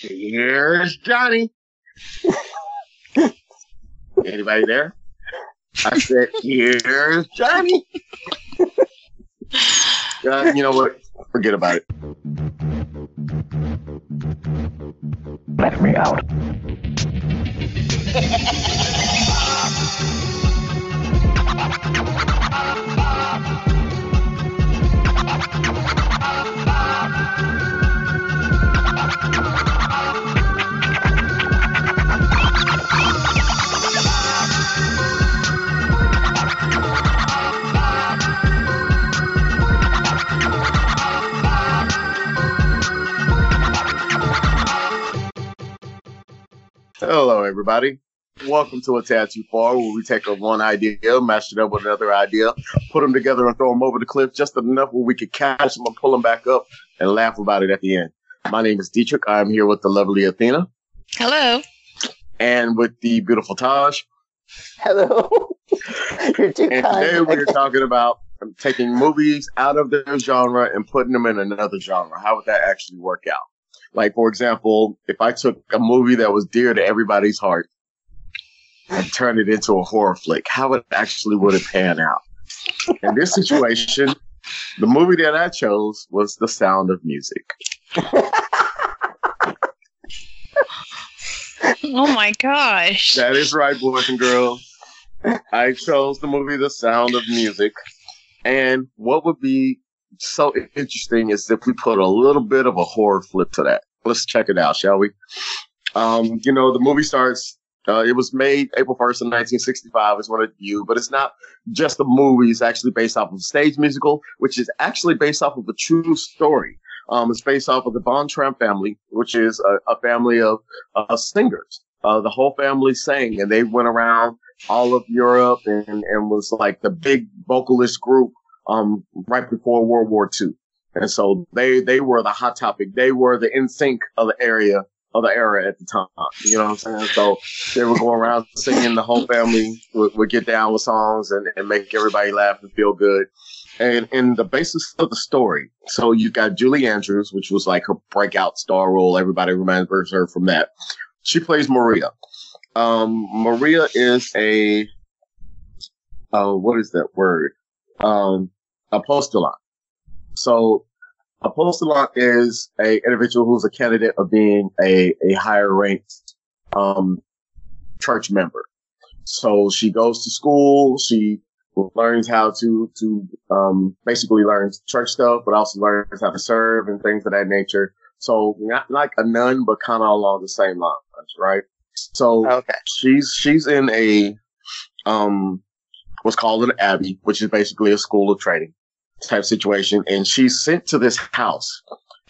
Here's Johnny. Anybody there? I said, here's Johnny. Uh, you know what? Forget about it. Let me out. Hello, everybody. Welcome to a Tattoo Far, where we take a one idea, mash it up with another idea, put them together and throw them over the cliff just enough where we could catch them and pull them back up and laugh about it at the end. My name is Dietrich. I'm here with the lovely Athena Hello. and with the beautiful Taj. Hello. You're too And kind. today we're talking about taking movies out of their genre and putting them in another genre. How would that actually work out? Like, for example, if I took a movie that was dear to everybody's heart and turned it into a horror flick, how would actually would it pan out? In this situation, the movie that I chose was The Sound of Music. Oh my gosh. That is right, boys and girls. I chose the movie The Sound of Music. And what would be so interesting is if we put a little bit of a horror flip to that. Let's check it out, shall we? Um, you know, the movie starts, uh, it was made April 1st in 1965 is when it viewed, but it's not just a movie. It's actually based off of a stage musical, which is actually based off of a true story. Um, it's based off of the Von Trapp family, which is a, a family of uh, singers. Uh, the whole family sang and they went around all of Europe and, and was like the big vocalist group, um, right before World War II. And so they, they were the hot topic. They were the NSYNC of the area of the era at the time. You know what I'm saying? So they would go around singing. The whole family would, would get down with songs and, and make everybody laugh and feel good. And in the basis of the story, so you got Julie Andrews, which was like her breakout star role. Everybody remembers her from that. She plays Maria. Um, Maria is a, uh, what is that word? Um, a postulant. So a postulant is a individual who's a candidate of being a, a higher ranked, um, church member. So she goes to school. She learns how to, to, um, basically learns church stuff, but also learns how to serve and things of that nature. So not like a nun, but kind of along the same lines, right? So Okay. she's, she's in a, um, what's called an abbey, which is basically a school of training type situation. And she's sent to this house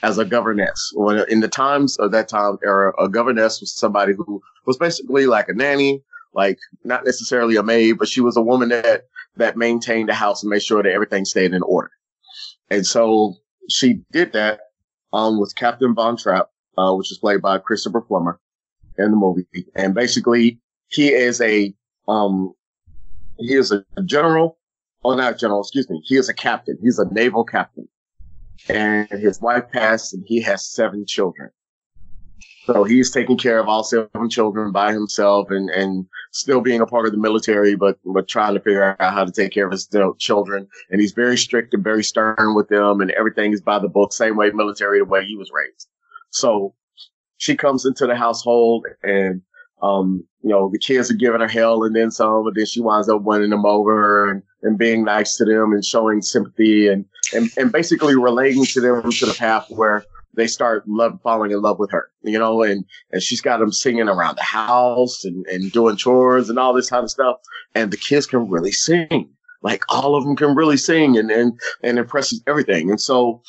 as a governess. When in the times of that time era, a governess was somebody who was basically like a nanny, like not necessarily a maid, but she was a woman that, that maintained the house and made sure that everything stayed in order. And so she did that, um, with Captain Von Trapp, uh, which is played by Christopher Plummer in the movie. And basically he is a, um, he is a general, oh, not general, excuse me. He is a captain. He's a naval captain. And his wife passed and he has seven children. So he's taking care of all seven children by himself and, and still being a part of the military, but, but trying to figure out how to take care of his children. And he's very strict and very stern with them and everything is by the book, same way military, the way he was raised. So she comes into the household and, um, you know, the kids are giving her hell and then some, but then she winds up winning them over and, and being nice to them and showing sympathy and, and, and basically relating to them to the path where they start love, falling in love with her, you know, and, and she's got them singing around the house and, and doing chores and all this kind of stuff. And the kids can really sing. Like all of them can really sing and, and, and impresses everything. And so,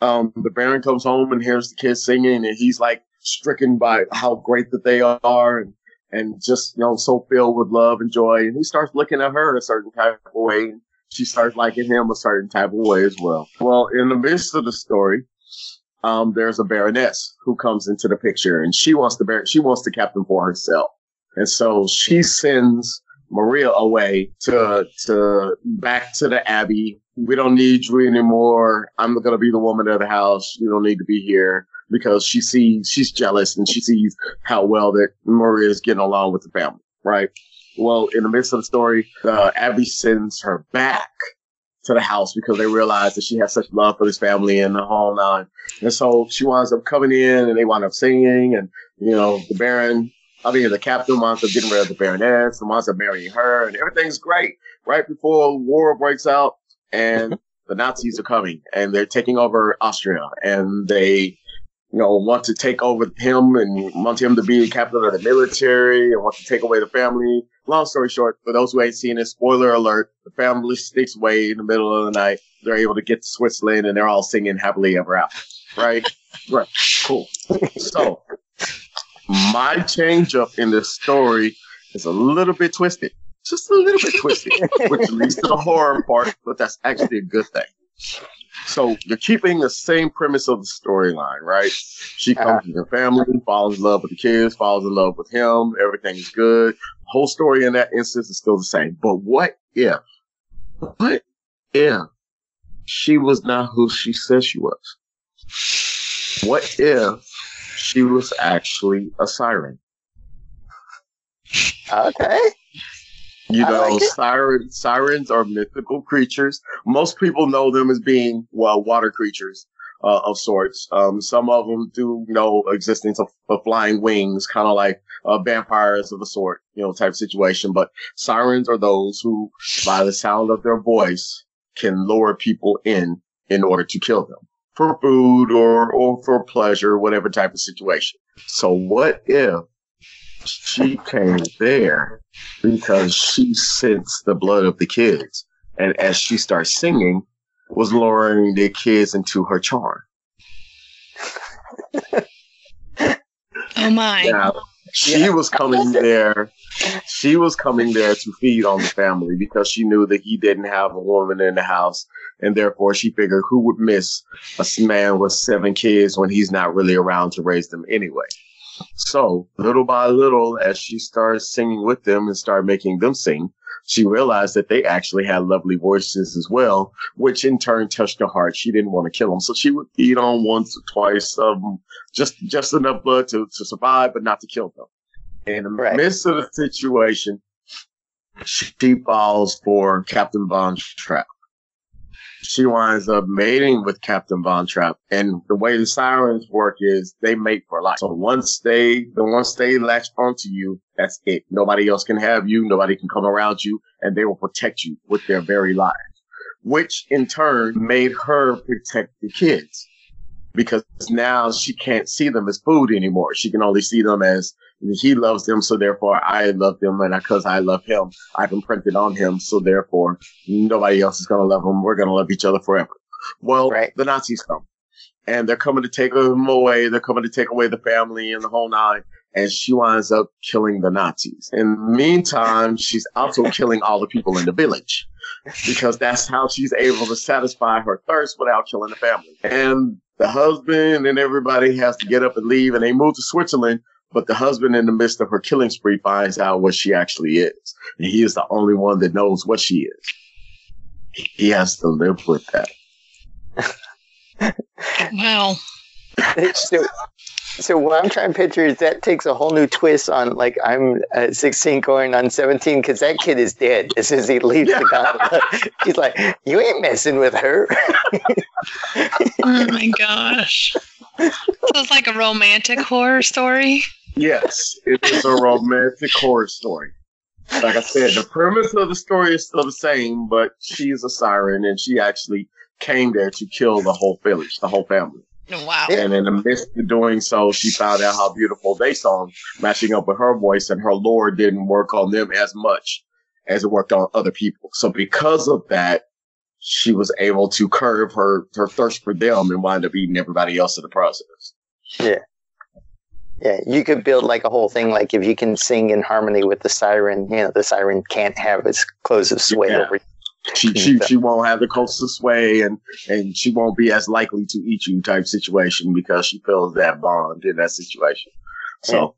um, the Baron comes home and hears the kids singing and he's like stricken by how great that they are and, and just, you know, so filled with love and joy. And he starts looking at her a certain type of way. And she starts liking him a certain type of way as well. Well, in the midst of the story, um, there's a baroness who comes into the picture and she wants the bar- she wants the captain for herself. And so she sends Maria away to, to back to the Abbey we don't need you anymore. I'm going to be the woman of the house. You don't need to be here because she sees, she's jealous and she sees how well that Maria is getting along with the family, right? Well, in the midst of the story, uh, Abbey sends her back to the house because they realize that she has such love for this family and the whole nine. And so she winds up coming in and they wind up singing and, you know, the Baron, I mean, the captain winds up getting rid of the Baroness and winds up marrying her and everything's great right before war breaks out and the Nazis are coming and they're taking over Austria and they, you know, want to take over him and want him to be the captain of the military and want to take away the family. Long story short, for those who ain't seen it, spoiler alert, the family sneaks away in the middle of the night. They're able to get to Switzerland and they're all singing happily ever after. Right? right. Cool. So my change up in this story is a little bit twisted just a little bit twisted, which leads to the horror part, but that's actually a good thing. So you're keeping the same premise of the storyline, right? She comes to her family, falls in love with the kids, falls in love with him, everything's good. The whole story in that instance is still the same. But what if, what if she was not who she said she was? What if she was actually a siren? Okay. You know, like sirens, sirens are mythical creatures. Most people know them as being, well, water creatures. Uh, of sorts. Um, some of them do know existence of, of flying wings, kind of like uh, vampires of the sort, you know, type situation. But sirens are those who, by the sound of their voice, can lure people in in order to kill them for food or or for pleasure, whatever type of situation. So, what if she came there because she sensed the blood of the kids. And as she starts singing, was luring the kids into her charm. oh my. Now, she yeah. was coming there. She was coming there to feed on the family because she knew that he didn't have a woman in the house. And therefore she figured who would miss a man with seven kids when he's not really around to raise them anyway. So little by little, as she started singing with them and started making them sing, she realized that they actually had lovely voices as well, which in turn touched her heart. She didn't want to kill them. So she would feed on once or twice, um, just, just enough blood to, to survive, but not to kill them. In the right. midst of the situation, she falls for Captain Von Trapp she winds up mating with Captain Von Trapp. And the way the sirens work is they mate for life. So once they, the once they latch onto you, that's it. Nobody else can have you. Nobody can come around you and they will protect you with their very lives, which in turn made her protect the kids because now she can't see them as food anymore. She can only see them as he loves them, so therefore I love them, and because I love him, I've imprinted on him, so therefore nobody else is gonna love him. We're gonna love each other forever. Well, right. the Nazis come, and they're coming to take them away. They're coming to take away the family and the whole nine. And she winds up killing the Nazis. In the meantime, she's also killing all the people in the village because that's how she's able to satisfy her thirst without killing the family. And the husband and everybody has to get up and leave, and they move to Switzerland but the husband, in the midst of her killing spree, finds out what she actually is. And he is the only one that knows what she is. He has to live with that. wow. so, so what I'm trying to picture is that takes a whole new twist on like I'm uh, 16 going on 17 because that kid is dead as soon as he leaves the gauntlet. He's like, you ain't messing with her. oh my gosh. So it's like a romantic horror story. Yes, it is a romantic horror story. Like I said, the premise of the story is still the same, but she's a siren and she actually came there to kill the whole village, the whole family. Wow. And in the midst of doing so, she found out how beautiful they song matching up with her voice and her lore didn't work on them as much as it worked on other people. So because of that, she was able to curb her, her thirst for them and wind up eating everybody else in the process. Yeah. Yeah, you could build like a whole thing. Like if you can sing in harmony with the siren, you know, the siren can't have its closest sway yeah. over. She she, she won't have the closest sway, and and she won't be as likely to eat you type situation because she feels that bond in that situation. So.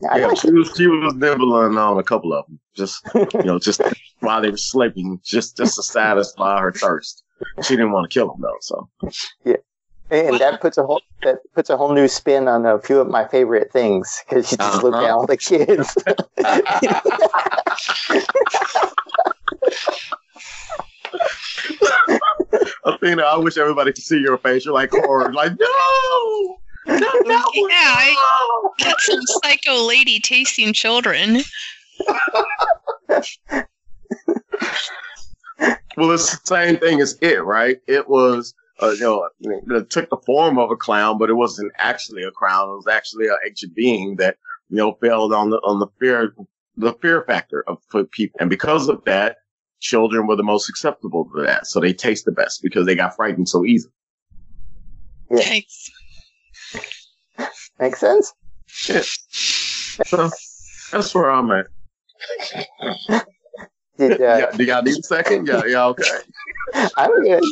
Yeah, like she was she was nibbling on a couple of them, just you know, just while they were sleeping, just just to satisfy her thirst. She didn't want to kill them though, so And that puts a whole that puts a whole new spin on a few of my favorite things because you just look Uh-huh. at all the kids. Athena, I wish everybody could see your face. You're like horror, like no, no, no, Yeah, I- Got some psycho lady tasting children. Well, it's the same thing as it, right? It was, uh, you know, it took the form of a clown, but it wasn't actually a clown. It was actually an ancient being that, you know, failed on the, on the fear, the fear factor of for people. And because of that, children were the most susceptible to that. So they taste the best because they got frightened so easily. Yeah. Thanks. Makes sense. Yeah. So that's where I'm at. Did uh, yeah, do y'all need a second? Yeah, yeah, okay. I'm good.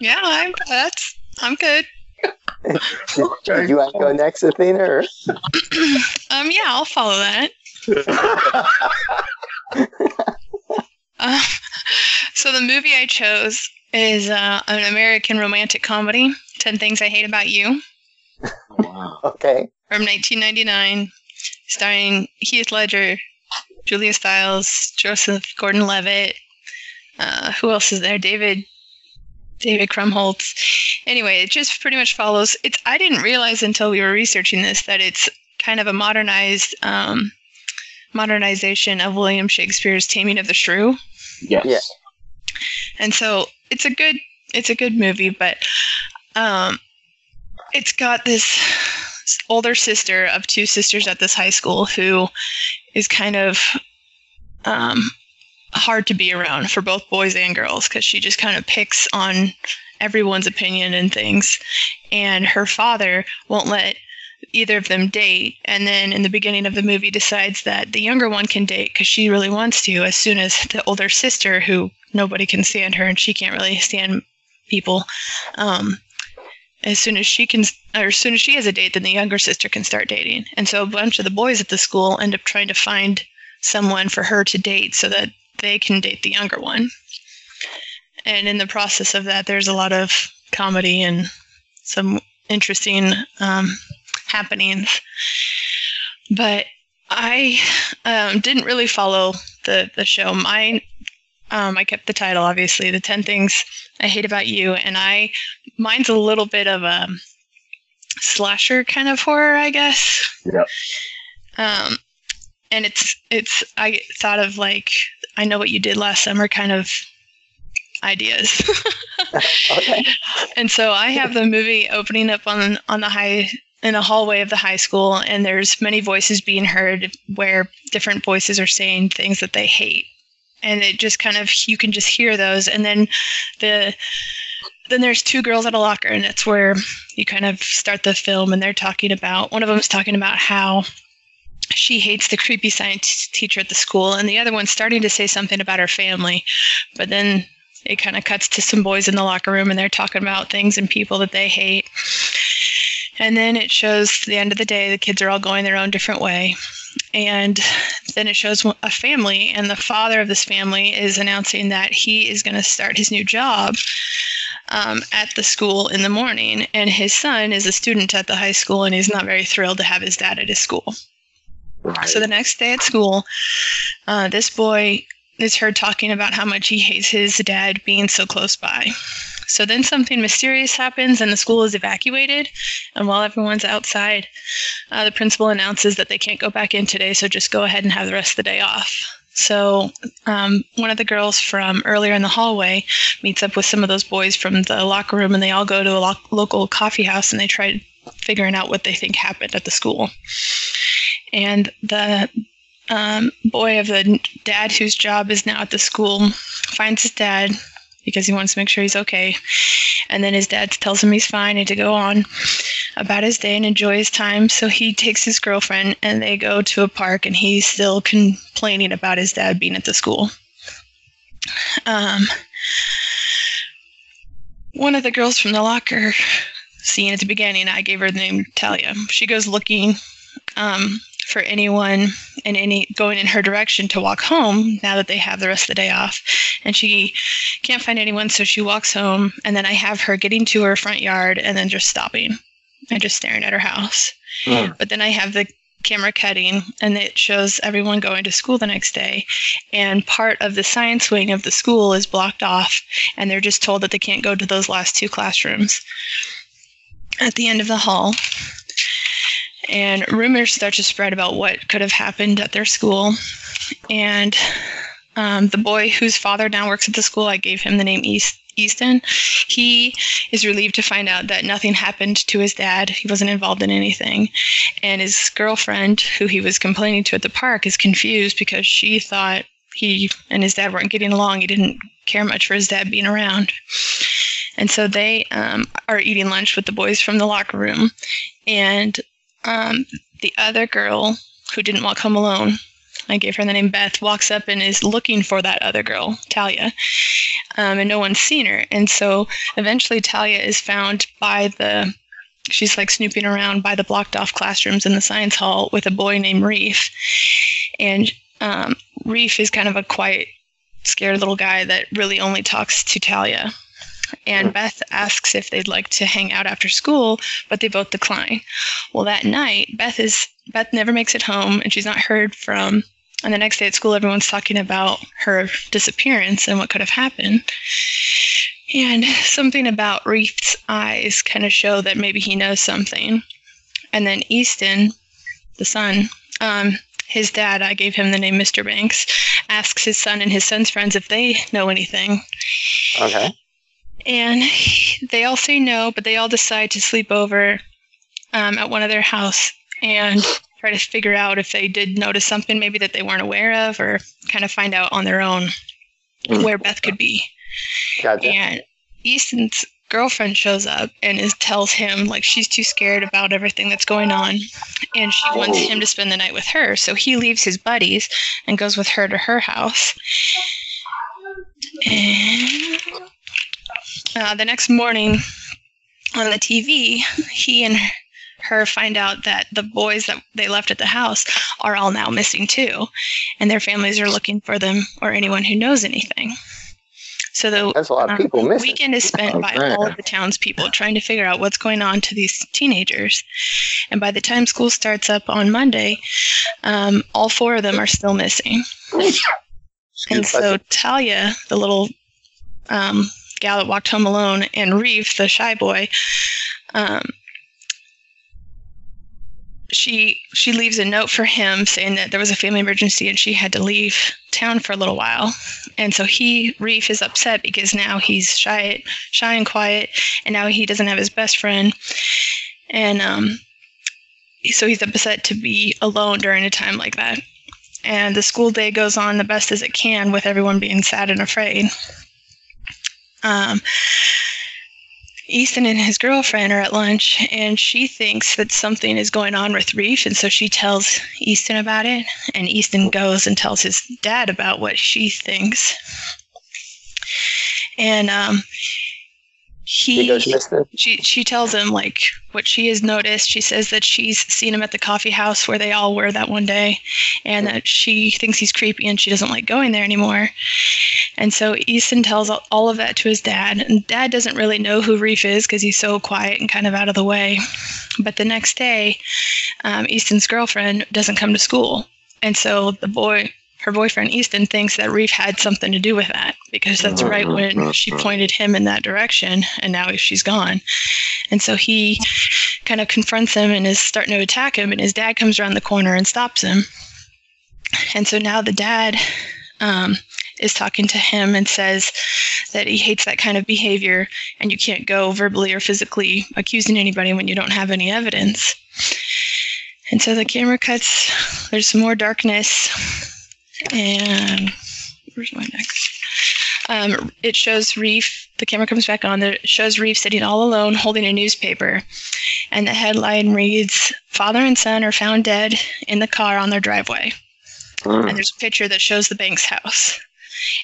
Yeah, I'm that's I'm good. Okay. You want to go next, Athena? Or? Um, yeah, I'll follow that. Uh, so the movie I chose is uh, an American romantic comedy, Ten Things I Hate About You, wow. Okay. from 1999, starring Heath Ledger, Julia Stiles, Joseph Gordon-Levitt. Uh, who else is there? David David Krumholtz. Anyway, it just pretty much follows. It's I didn't realize until we were researching this that it's kind of a modernized um, modernization of William Shakespeare's Taming of the Shrew. Yes. Yeah. and so it's a good it's a good movie but um it's got this older sister of two sisters at this high school who is kind of um hard to be around for both boys and girls because she just kind of picks on everyone's opinion and things. And her father won't let either of them date. And then in the beginning of the movie decides that the younger one can date because she really wants to as soon as the older sister who nobody can stand her and she can't really stand people um, as soon as she can or as soon as she has a date then the younger sister can start dating. And so a bunch of the boys at the school end up trying to find someone for her to date so that they can date the younger one and in the process of that there's a lot of comedy and some interesting um, happenings but i um, didn't really follow the, the show mine um, I kept the title, obviously, the ten things I hate about you, and I mine's a little bit of a slasher kind of horror, I guess. Yep. Um, and it's it's I thought of like I know what you did last summer kind of ideas. Okay. and so I have the movie opening up on on the high in a hallway of the high school, and there's many voices being heard where different voices are saying things that they hate, and it just kind of you can just hear those, and then the then there's two girls at a locker, and that's where you kind of start the film, and they're talking about one of them is talking about how she hates the creepy science teacher at the school, and the other one's starting to say something about her family, but then it kind of cuts to some boys in the locker room and they're talking about things and people that they hate. And then it shows the end of the day, the kids are all going their own different way. And then it shows a family, and the father of this family is announcing that he is going to start his new job um, at the school in the morning. And his son is a student at the high school, and he's not very thrilled to have his dad at his school. Right. So the next day at school, uh, this boy is heard talking about how much he hates his dad being so close by. So then something mysterious happens and the school is evacuated. And while everyone's outside, uh, the principal announces that they can't go back in today, so just go ahead and have the rest of the day off. So um, one of the girls from earlier in the hallway meets up with some of those boys from the locker room, and they all go to a lo- local coffee house and they try figuring out what they think happened at the school. And the um, boy of the dad whose job is now at the school finds his dad because he wants to make sure he's okay. And then his dad tells him he's fine and to go on about his day and enjoy his time. So he takes his girlfriend and they go to a park and he's still complaining about his dad being at the school. Um, one of the girls from the locker scene at the beginning, I gave her the name Talia. She goes looking um, for anyone and any going in her direction to walk home now that they have the rest of the day off. And she can't find anyone, so she walks home. And then I have her getting to her front yard and then just stopping and just staring at her house. Mm. But then I have the camera cutting and it shows everyone going to school the next day and part of the science wing of the school is blocked off and they're just told that they can't go to those last two classrooms at the end of the hall and rumors start to spread about what could have happened at their school and um, the boy whose father now works at the school i gave him the name east Easton, he is relieved to find out that nothing happened to his dad. He wasn't involved in anything. And his girlfriend, who he was complaining to at the park, is confused because she thought he and his dad weren't getting along. He didn't care much for his dad being around. And so they um, are eating lunch with the boys from the locker room. And um, the other girl who didn't walk home alone, I gave her the name Beth, walks up and is looking for that other girl, Talia. Um, and no one's seen her. And so eventually Talia is found by the, she's like snooping around by the blocked off classrooms in the science hall with a boy named Reef. And um, Reef is kind of a quiet, scared little guy that really only talks to Talia. And Beth asks if they'd like to hang out after school, but they both decline. Well, that night, Beth is Beth never makes it home, and she's not heard from. And the next day at school, everyone's talking about her disappearance and what could have happened. And something about Reef's eyes kind of show that maybe he knows something. And then Easton, the son, um, his dad, I gave him the name Mr. Banks, asks his son and his son's friends if they know anything. Okay. And they all say no, but they all decide to sleep over um, at one of their house and try to figure out if they did notice something maybe that they weren't aware of or kind of find out on their own Mm. where Beth could be. Gotcha. And Easton's girlfriend shows up and is, tells him like she's too scared about everything that's going on and she wants him to spend the night with her. So he leaves his buddies and goes with her to her house. And uh, the next morning on the TV, he and her find out that the boys that they left at the house are all now missing too, and their families are looking for them or anyone who knows anything. So the That's a lot of um, people missing. weekend is spent by Okay. all of the townspeople trying to figure out what's going on to these teenagers. And by the time school starts up on Monday, um, all four of them are still missing. And so Talia, the little um, gal that walked home alone, and Reef, the shy boy, um, she she leaves a note for him saying that there was a family emergency and she had to leave town for a little while. And so he Reef is upset because now he's shy shy and quiet, and now he doesn't have his best friend, and um, so he's upset to be alone during a time like that and the school day goes on the best as it can with everyone being sad and afraid. Um, Easton and his girlfriend are at lunch, and she thinks that something is going on with Reef, and so she tells Easton about it. And Easton goes and tells his dad about what she thinks. And um, He goes missing. she she tells him like what she has noticed. She says that she's seen him at the coffee house where they all were that one day, and that she thinks he's creepy and she doesn't like going there anymore. And so Easton tells all- all of that to his dad, and Dad doesn't really know who Reef is because he's so quiet and kind of out of the way. But the next day, um, Easton's girlfriend doesn't come to school, and so the boy. Her boyfriend Easton thinks that Reef had something to do with that because that's right when she pointed him in that direction, and now she's gone. And so he kind of confronts him and is starting to attack him, and his dad comes around the corner and stops him. And so now the dad um, is talking to him and says that he hates that kind of behavior, and you can't go verbally or physically accusing anybody when you don't have any evidence. And so the camera cuts, there's more darkness, and where's my next? Um, it shows Reef, the camera comes back on, it shows Reef sitting all alone holding a newspaper. And the headline reads Father and son are found dead in the car on their driveway. And there's a picture that shows the Banks house.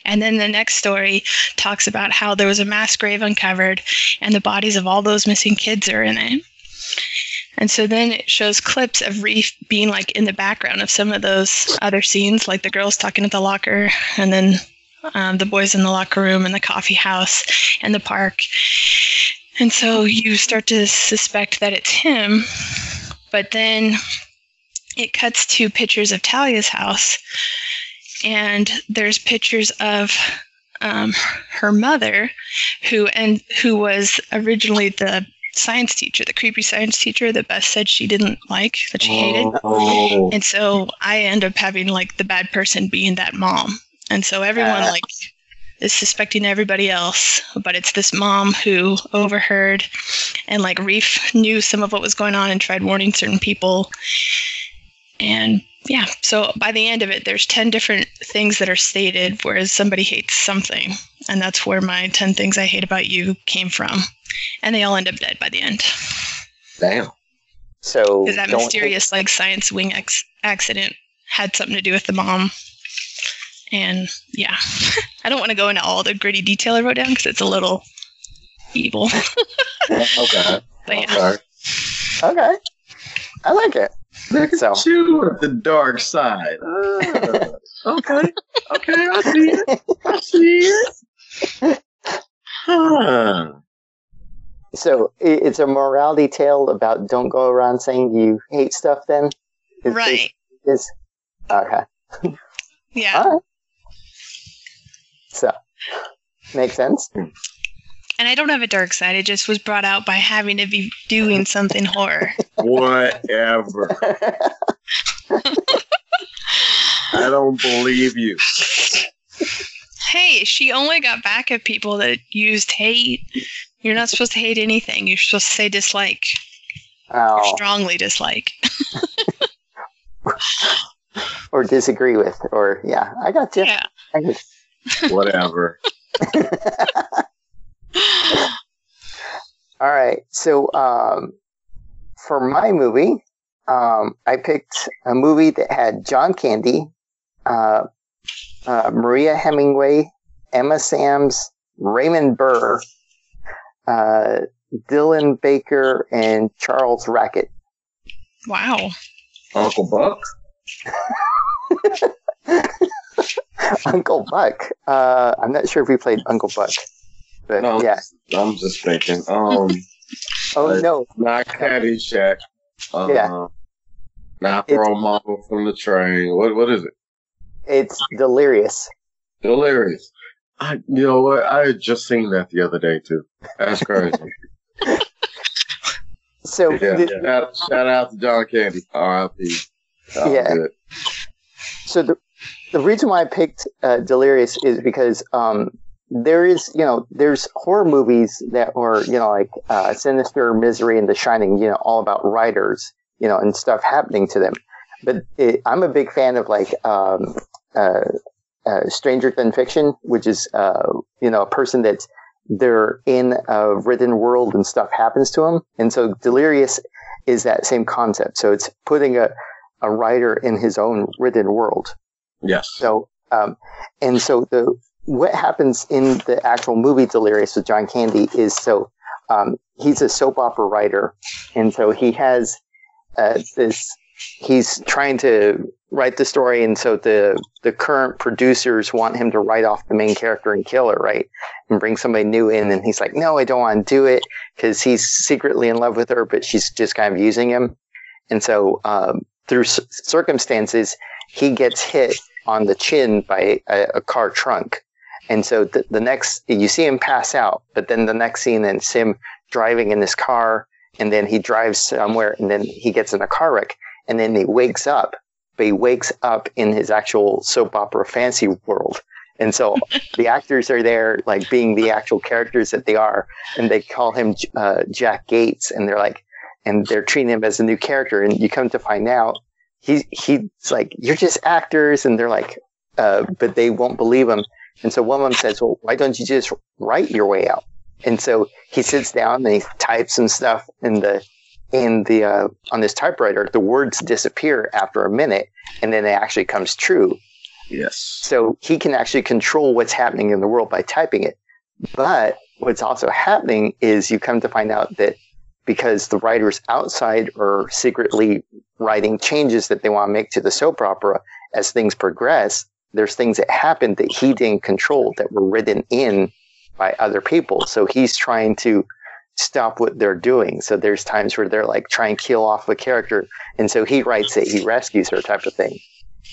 And then the next story talks about how there was a mass grave uncovered and the bodies of all those missing kids are in it. And so then it shows clips of Reef being like in the background of some of those other scenes, like the girls talking at the locker, and then um, the boys in the locker room, and the coffee house, and the park. And so you start to suspect that it's him, but then it cuts to pictures of Talia's house, and there's pictures of um, her mother, who and who was originally the science teacher, the creepy science teacher that Beth said she didn't like, that she hated. Oh, And so I end up having like the bad person being that mom. And so everyone Ah. like is suspecting everybody else, but it's this mom who overheard and like Reef knew some of what was going on and tried warning certain people. And yeah, so by the end of it, there's 10 different things that are stated, whereas somebody hates something. And that's where my 10 things I hate about you came from. And they all end up dead by the end. damn. So Because that don't mysterious like science wing ex- accident had something to do with the mom. And yeah, I don't want to go into all the gritty detail I wrote down because it's a little evil. Okay. But yeah, Okay. Okay. I like it. Look at So- you at the dark side. Ah, okay. Okay, I see it. I see it. Huh. So it's a morality tale about don't go around saying you hate stuff. Then Is- right. Is, is okay. Yeah. All right. So makes sense. And I don't have a dark side. It just was brought out by having to be doing something horror. Whatever. I don't believe you. Hey, she only got back at people that used hate. You're not supposed to hate anything. You're supposed to say dislike or oh, strongly dislike. or disagree with, or yeah, I got you. Yeah. I got Whatever. All right. So um, for my movie, um, I picked a movie that had John Candy, uh, uh, Mariel Hemingway, Emma Samms, Raymond Burr, uh, Dylan Baker, and Charles Rocket. Wow. Uncle Buck? Uncle Buck. Uh, I'm not sure if we played Uncle Buck, but No, yeah. I'm just thinking. Um, Oh no, not Caddyshack. Uh, Yeah. Not It's- throw mama from the train. What what is it? It's Delirious. Delirious. I you know what? I had just seen that the other day too. That's crazy. So yeah. the- Shout, shout out to John Candy. R.I.P. Was Yeah. good. so the the reason why I picked uh, Delirious is because um, there is you know there's horror movies that are you know like uh, Sinister, Misery, and The Shining. You know all about writers you know and stuff happening to them. But it, I'm a big fan of like um, Stranger Than Fiction, which is uh, you know a person that's they're in a written world and stuff happens to them, and so Delirious is that same concept. So it's putting a a writer in his own written world. Yes. So, um, and so the what happens in the actual movie Delirious with John Candy is so um, he's a soap opera writer, and so he has uh, this. He's trying to write the story, and so the the current producers want him to write off the main character and kill her, right, and bring somebody new in. And he's like, "No, I don't want to do it," because he's secretly in love with her, but she's just kind of using him. And so, um, through c- circumstances, he gets hit on the chin by a, a car trunk. And so the, the next, you see him pass out, but then the next scene is him driving in his car, and then he drives somewhere, and then he gets in a car wreck, and then he wakes up, but he wakes up in his actual soap opera fancy world. And so the actors are there, like being the actual characters that they are, and they call him uh, Jack Gates, and they're like, and they're treating him as a new character, and you come to find out he he's like, you're just actors, and they're like, uh, but they won't believe him. And so one of them says, well, why don't you just write your way out? And so he sits down and he types some stuff in the in the uh, on this typewriter. The words disappear after a minute, and then it actually comes true. Yes. So he can actually control what's happening in the world by typing it. But what's also happening is you come to find out that because the writers outside are secretly writing changes that they want to make to the soap opera as things progress. There's things that happened that he didn't control that were written in by other people. So he's trying to stop what they're doing. So there's times where they're like trying to kill off a character. And so he writes it, he rescues her type of thing.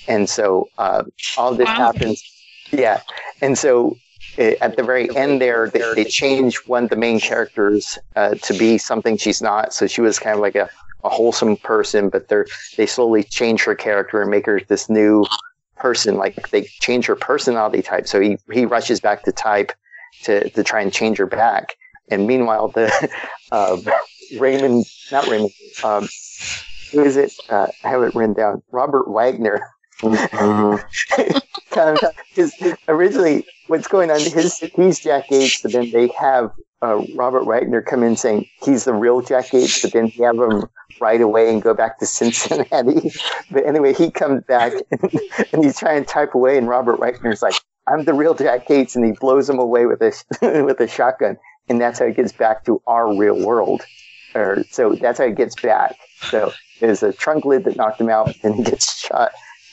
And so uh, all this Wow. happens. Yeah. And so uh, at the very end there, they, they change one of the main characters uh, to be something she's not. So she was kind of like a, a wholesome person, but they're, they slowly change her character and make her this new person. Like they change her personality type. So he, he rushes back to type to, to try and change her back. And meanwhile, the um, Raymond, not Raymond, um, who is it? Uh, I have it written down. Robert Wagner. Mhm. because originally, what's going on? His he's Jack Gates, but then they have uh, Robert Wagner come in saying he's the real Jack Gates, but then he have him right away and go back to Cincinnati. But anyway, he comes back and, and he's trying to type away, and Robert Wagner's like, "I'm the real Jack Gates," and he blows him away with a with a shotgun, and that's how it gets back to our real world. Or so that's how it gets back. So there's a trunk lid that knocked him out, and he gets shot.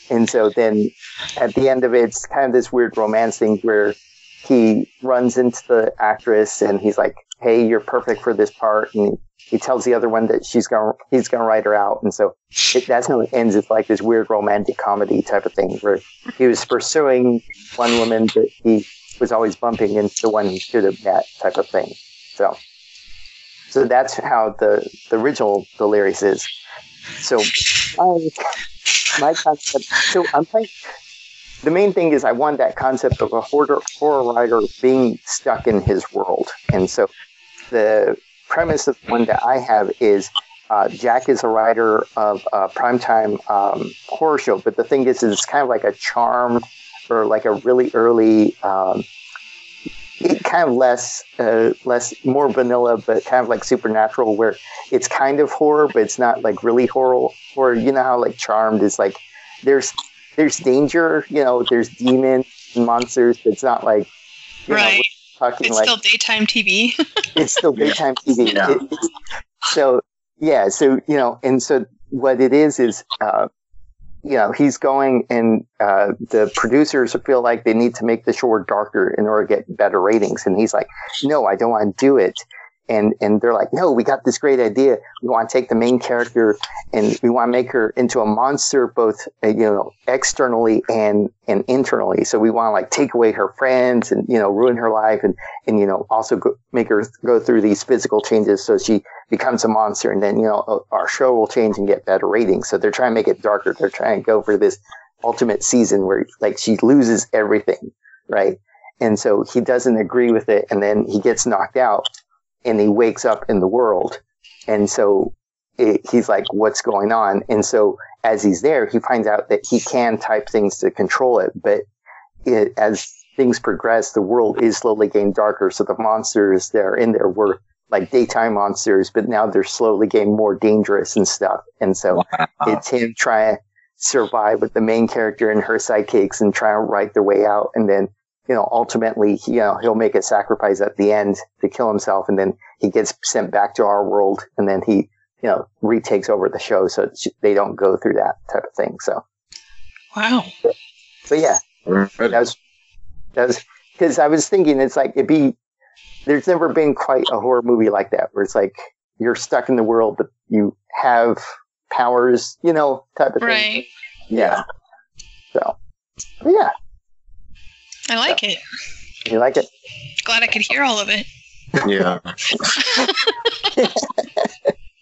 And so then at the end of it, it's kind of this weird romance thing where he runs into the actress and he's like, "Hey, you're perfect for this part," and he tells the other one that she's gonna he's gonna write her out, and so it, that's how it ends. It's like this weird romantic comedy type of thing where he was pursuing one woman, but he was always bumping into one he should have met, type of thing. So, so that's how the the original Delirious is. So, I, my concept. So I'm playing. The main thing is I want that concept of a horror horror writer being stuck in his world, and so the premise of one that I have is uh, Jack is a writer of a primetime um, horror show, but the thing is, is it's kind of like a charm or like a really early, um, kind of less, uh, less more vanilla, but kind of like supernatural, where it's kind of horror, but it's not like really horror. Or you know how like Charmed is like there's there's danger, you know, there's demons and monsters, but it's not like you know, Right. we're talking It's like still daytime TV. it's still daytime TV. Yeah. It- so yeah, so you know, and so what it is is, uh, you know, he's going, and uh, the producers feel like they need to make the show darker in order to get better ratings, and he's like, no, I don't want to do it. And, and they're like, no, we got this great idea. We want to take the main character and we want to make her into a monster, both, uh, you know, externally and, and internally. So we want to like take away her friends and, you know, ruin her life and, and, you know, also go, make her go through these physical changes so she becomes a monster. And then, you know, uh, our show will change and get better ratings. So they're trying to make it darker. They're trying to go for this ultimate season where like she loses everything. Right. And so he doesn't agree with it. And then he gets knocked out and he wakes up in the world. And so it, he's like, what's going on? And so as he's there, he finds out that he can type things to control it. But it, as things progress, the world is slowly getting darker. So the monsters that are in there were like daytime monsters, but now they're slowly getting more dangerous and stuff. And so it's him trying to survive with the main character and her sidekicks and trying to write their way out. And then, you know, ultimately, you uh, know, he'll make a sacrifice at the end to kill himself. And then he gets sent back to our world. And then he, you know, retakes over the show. So it's- they don't go through that type of thing. So, Wow. so yeah, that was, that was, cause I was thinking it's like, it'd be, there's never been quite a horror movie like that where it's like you're stuck in the world, but you have powers, you know, type of thing. Right. Yeah. So, yeah, I like it. you like it? Glad I could hear all of it. Yeah.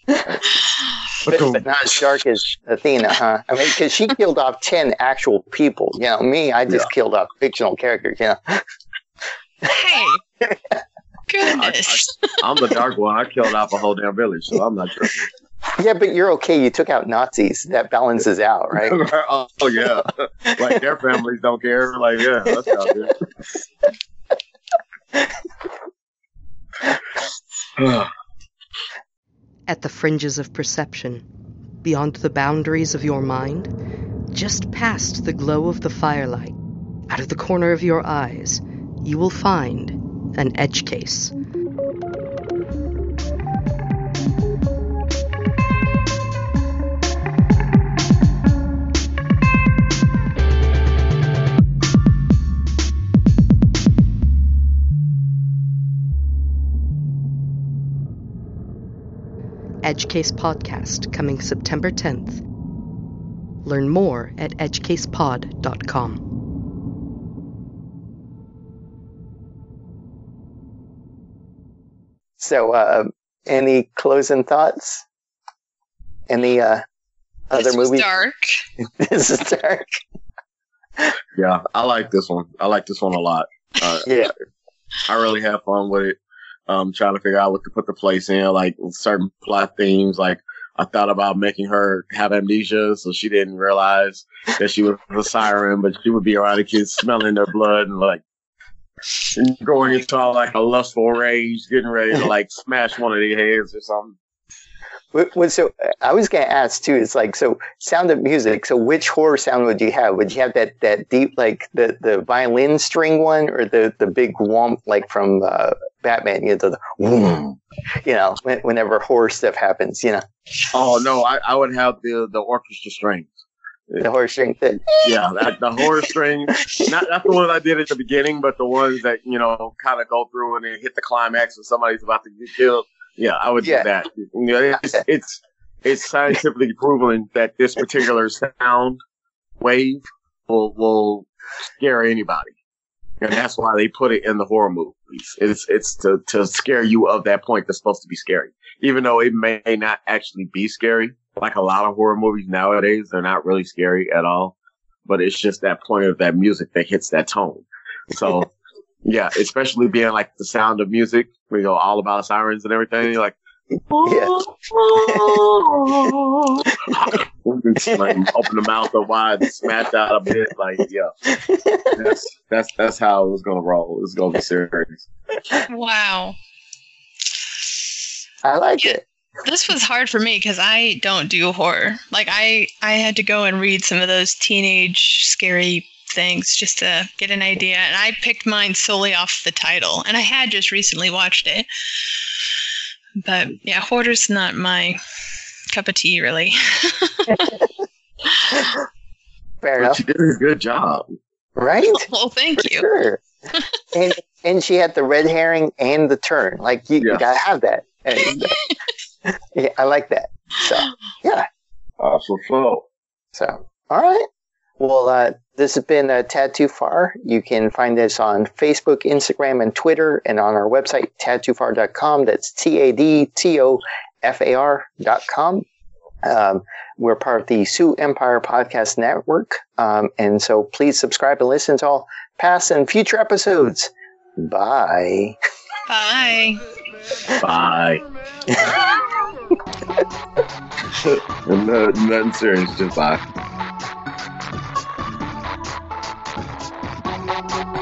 But, but not as dark as Athena, huh? I mean, because she killed off 10 actual people. You know, me, I just killed off fictional characters, you know. Hey. Goodness. I'm the dark one. I killed off a whole damn village, so I'm not tripping. Yeah, but you're okay. You took out Nazis. That balances out, right? oh, yeah. Like their families don't care. Like, yeah, that's how it is. At the fringes of perception, beyond the boundaries of your mind, just past the glow of the firelight, out of the corner of your eyes, you will find an edge case. Edgecase Podcast coming September 10th. Learn more at edgecasepod.com. So, uh, any closing thoughts? Any uh, other this was movies? dark. this is dark. Yeah, I like this one. I like this one a lot. Uh, Yeah. I really have fun with it. Um, trying to figure out what to put the place in, like certain plot themes. Like I thought about making her have amnesia, so she didn't realize that she was a siren, but she would be around the kids smelling their blood and like going into like a lustful rage, getting ready to like smash one of their heads or something. What, so uh, I was going to ask too. It's like so sound of music. So which horror sound would you have? Would you have that that deep like the the violin string one, or the the big womp like from uh, Batman? You know, the, the you know, when, whenever horror stuff happens, you know, Oh no, I, I would have the the orchestra strings. the horror string. The, Yeah, that, the horror strings. Not not the ones I did at the beginning, but the ones that you know kind of go through and then hit the climax and somebody's about to get killed. Yeah, I would Yeah. do that. You know, it's, it's it's scientifically proven that this particular sound wave will will scare anybody, and that's why they put it in the horror movies. It's it's to to scare you of that point that's supposed to be scary, even though it may not actually be scary. Like a lot of horror movies nowadays, they're not really scary at all, but it's just that point of that music that hits that tone. So. Yeah, especially being like the sound of music, we go all about sirens and everything. You're like, yeah, like open the mouth up wide, smash out a bit. Like, yeah, that's that's that's how it was gonna roll. It's gonna be serious. Wow. I like it. This was hard for me because I don't do horror. Like I, I had to go and read some of those teenage scary things just to get an idea, and I picked mine solely off the title. And I had just recently watched it, but yeah, horror's not my cup of tea, really. Fair But enough, you did a good job. right? well, thank For you. Sure. and and she had the red herring and the turn. Like you, you gotta have that. And, uh, yeah, I like that. So yeah. Awesome flow. So all right. Well, uh, this has been a Tad Too Far. You can find us on Facebook, Instagram, and Twitter, and on our website, tadtoofar.com. That's T A D T O F A R.com. Um, we're part of the Sioux Empire Podcast Network. Um, and so please subscribe and listen to all past and future episodes. Bye. Bye. Bye. nothing serious, just bye. Thank you.